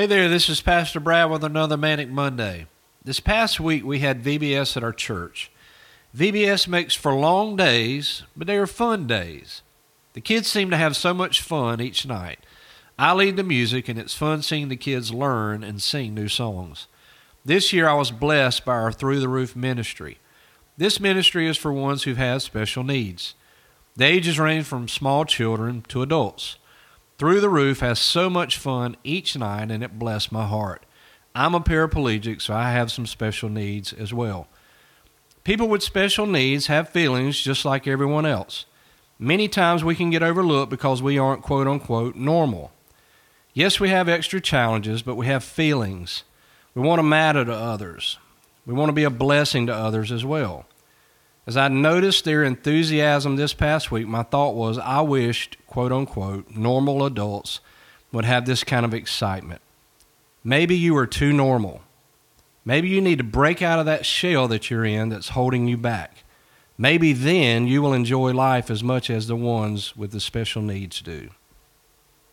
Hey there, this is Pastor Brad with another Manic Monday. This past week we had VBS at our church. VBS makes for long days, but they are fun days. The kids seem to have so much fun each night. I lead the music, and it's fun seeing the kids learn and sing new songs. This year I was blessed by our Through the Roof ministry. This ministry is for ones who have special needs. The ages range from small children to adults. Through the Roof has so much fun each night, and it blessed my heart. I'm a paraplegic, so I have some special needs as well. People with special needs have feelings just like everyone else. Many times we can get overlooked because we aren't quote unquote normal. Yes, we have extra challenges, but we have feelings. We want to matter to others. We want to be a blessing to others as well. As I noticed their enthusiasm this past week, my thought was I wished, quote unquote, normal adults would have this kind of excitement. Maybe you are too normal. Maybe you need to break out of that shell that you're in that's holding you back. Maybe then you will enjoy life as much as the ones with the special needs do.